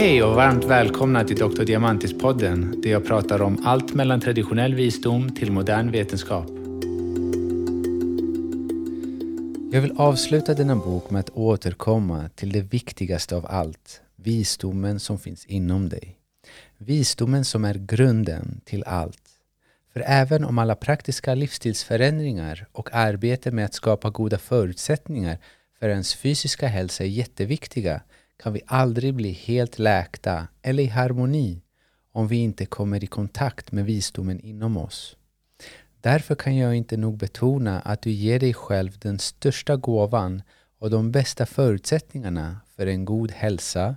Hej och varmt välkomna till Dr. Diamantis-podden där jag pratar om allt mellan traditionell visdom till modern vetenskap. Jag vill avsluta denna bok med att återkomma till det viktigaste av allt, visdomen som finns inom dig. Visdomen som är grunden till allt. För även om alla praktiska livsstilsförändringar och arbete med att skapa goda förutsättningar för ens fysiska hälsa är jätteviktiga kan vi aldrig bli helt läkta eller i harmoni om vi inte kommer i kontakt med visdomen inom oss. Därför kan jag inte nog betona att du ger dig själv den största gåvan och de bästa förutsättningarna för en god hälsa,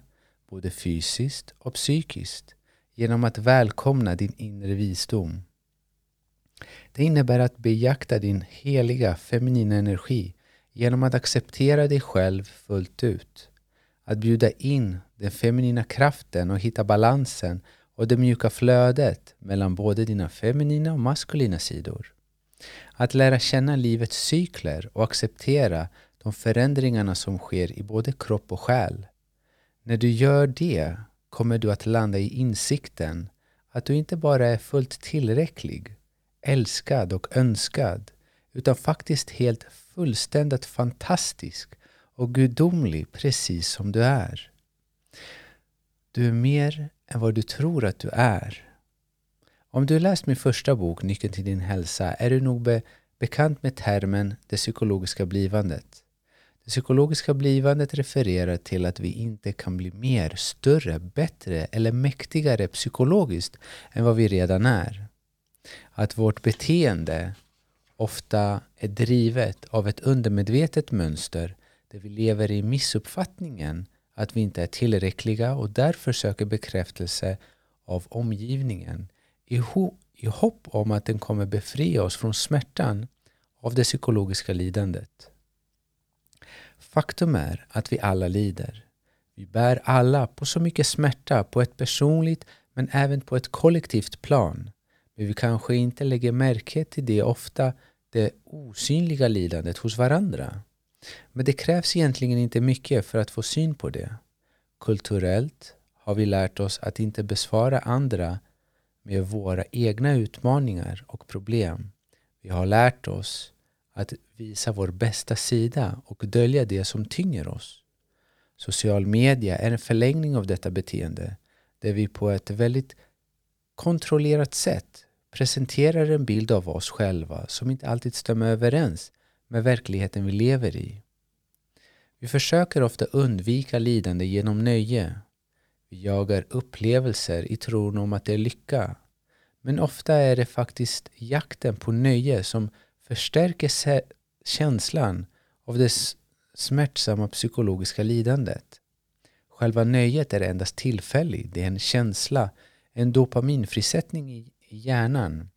både fysiskt och psykiskt, genom att välkomna din inre visdom. Det innebär att bejakta din heliga feminina energi genom att acceptera dig själv fullt ut. Att bjuda in den feminina kraften och hitta balansen och det mjuka flödet mellan både dina feminina och maskulina sidor. Att lära känna livets cykler och acceptera de förändringarna som sker i både kropp och själ. När du gör det kommer du att landa i insikten att du inte bara är fullt tillräcklig, älskad och önskad utan faktiskt helt fullständigt fantastisk och gudomlig precis som du är. Du är mer än vad du tror att du är. Om du läst min första bok, Nyckeln till din hälsa, är du nog be bekant med termen det psykologiska blivandet. Det psykologiska blivandet refererar till att vi inte kan bli mer, större, bättre eller mäktigare psykologiskt än vad vi redan är. Att vårt beteende ofta är drivet av ett undermedvetet mönster där vi lever i missuppfattningen att vi inte är tillräckliga och därför söker bekräftelse av omgivningen i, ho i hopp om att den kommer befria oss från smärtan av det psykologiska lidandet. Faktum är att vi alla lider. Vi bär alla på så mycket smärta på ett personligt men även på ett kollektivt plan. Men vi kanske inte lägger märke till det ofta, det osynliga lidandet hos varandra. Men det krävs egentligen inte mycket för att få syn på det. Kulturellt har vi lärt oss att inte besvara andra med våra egna utmaningar och problem. Vi har lärt oss att visa vår bästa sida och dölja det som tynger oss. Social media är en förlängning av detta beteende där vi på ett väldigt kontrollerat sätt presenterar en bild av oss själva som inte alltid stämmer överens med verkligheten vi lever i. Vi försöker ofta undvika lidande genom nöje. Vi jagar upplevelser i tron om att det är lycka. Men ofta är det faktiskt jakten på nöje som förstärker känslan av det smärtsamma psykologiska lidandet. Själva nöjet är endast tillfälligt. Det är en känsla, en dopaminfrisättning i hjärnan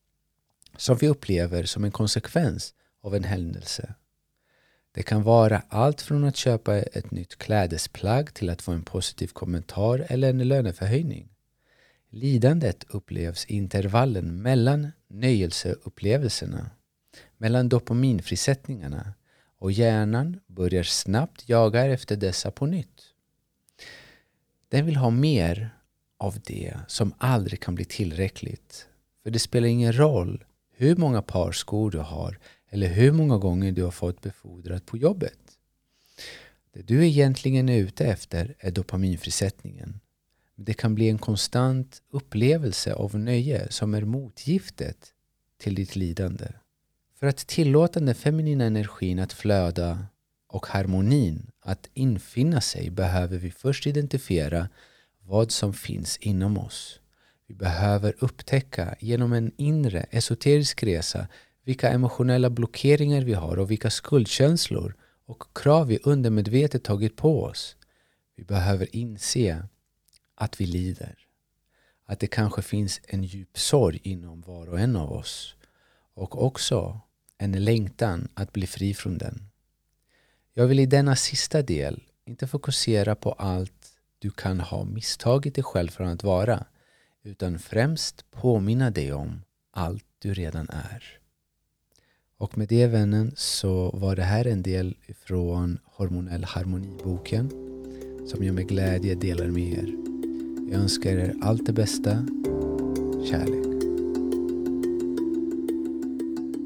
som vi upplever som en konsekvens av en händelse. Det kan vara allt från att köpa ett nytt klädesplagg till att få en positiv kommentar eller en löneförhöjning. Lidandet upplevs i intervallen mellan nöjelseupplevelserna, mellan dopaminfrisättningarna och hjärnan börjar snabbt jaga efter dessa på nytt. Den vill ha mer av det som aldrig kan bli tillräckligt. För det spelar ingen roll hur många par skor du har eller hur många gånger du har fått befordrat på jobbet. Det du egentligen är ute efter är dopaminfrisättningen. Det kan bli en konstant upplevelse av nöje som är motgiftet till ditt lidande. För att tillåta den feminina energin att flöda och harmonin att infinna sig behöver vi först identifiera vad som finns inom oss. Vi behöver upptäcka genom en inre esoterisk resa vilka emotionella blockeringar vi har och vilka skuldkänslor och krav vi undermedvetet tagit på oss. Vi behöver inse att vi lider. Att det kanske finns en djup sorg inom var och en av oss. Och också en längtan att bli fri från den. Jag vill i denna sista del inte fokusera på allt du kan ha misstagit dig själv från att vara utan främst påminna dig om allt du redan är. Och med det vännen så var det här en del från Hormonell harmoni-boken som jag med glädje delar med er. Jag önskar er allt det bästa. Kärlek.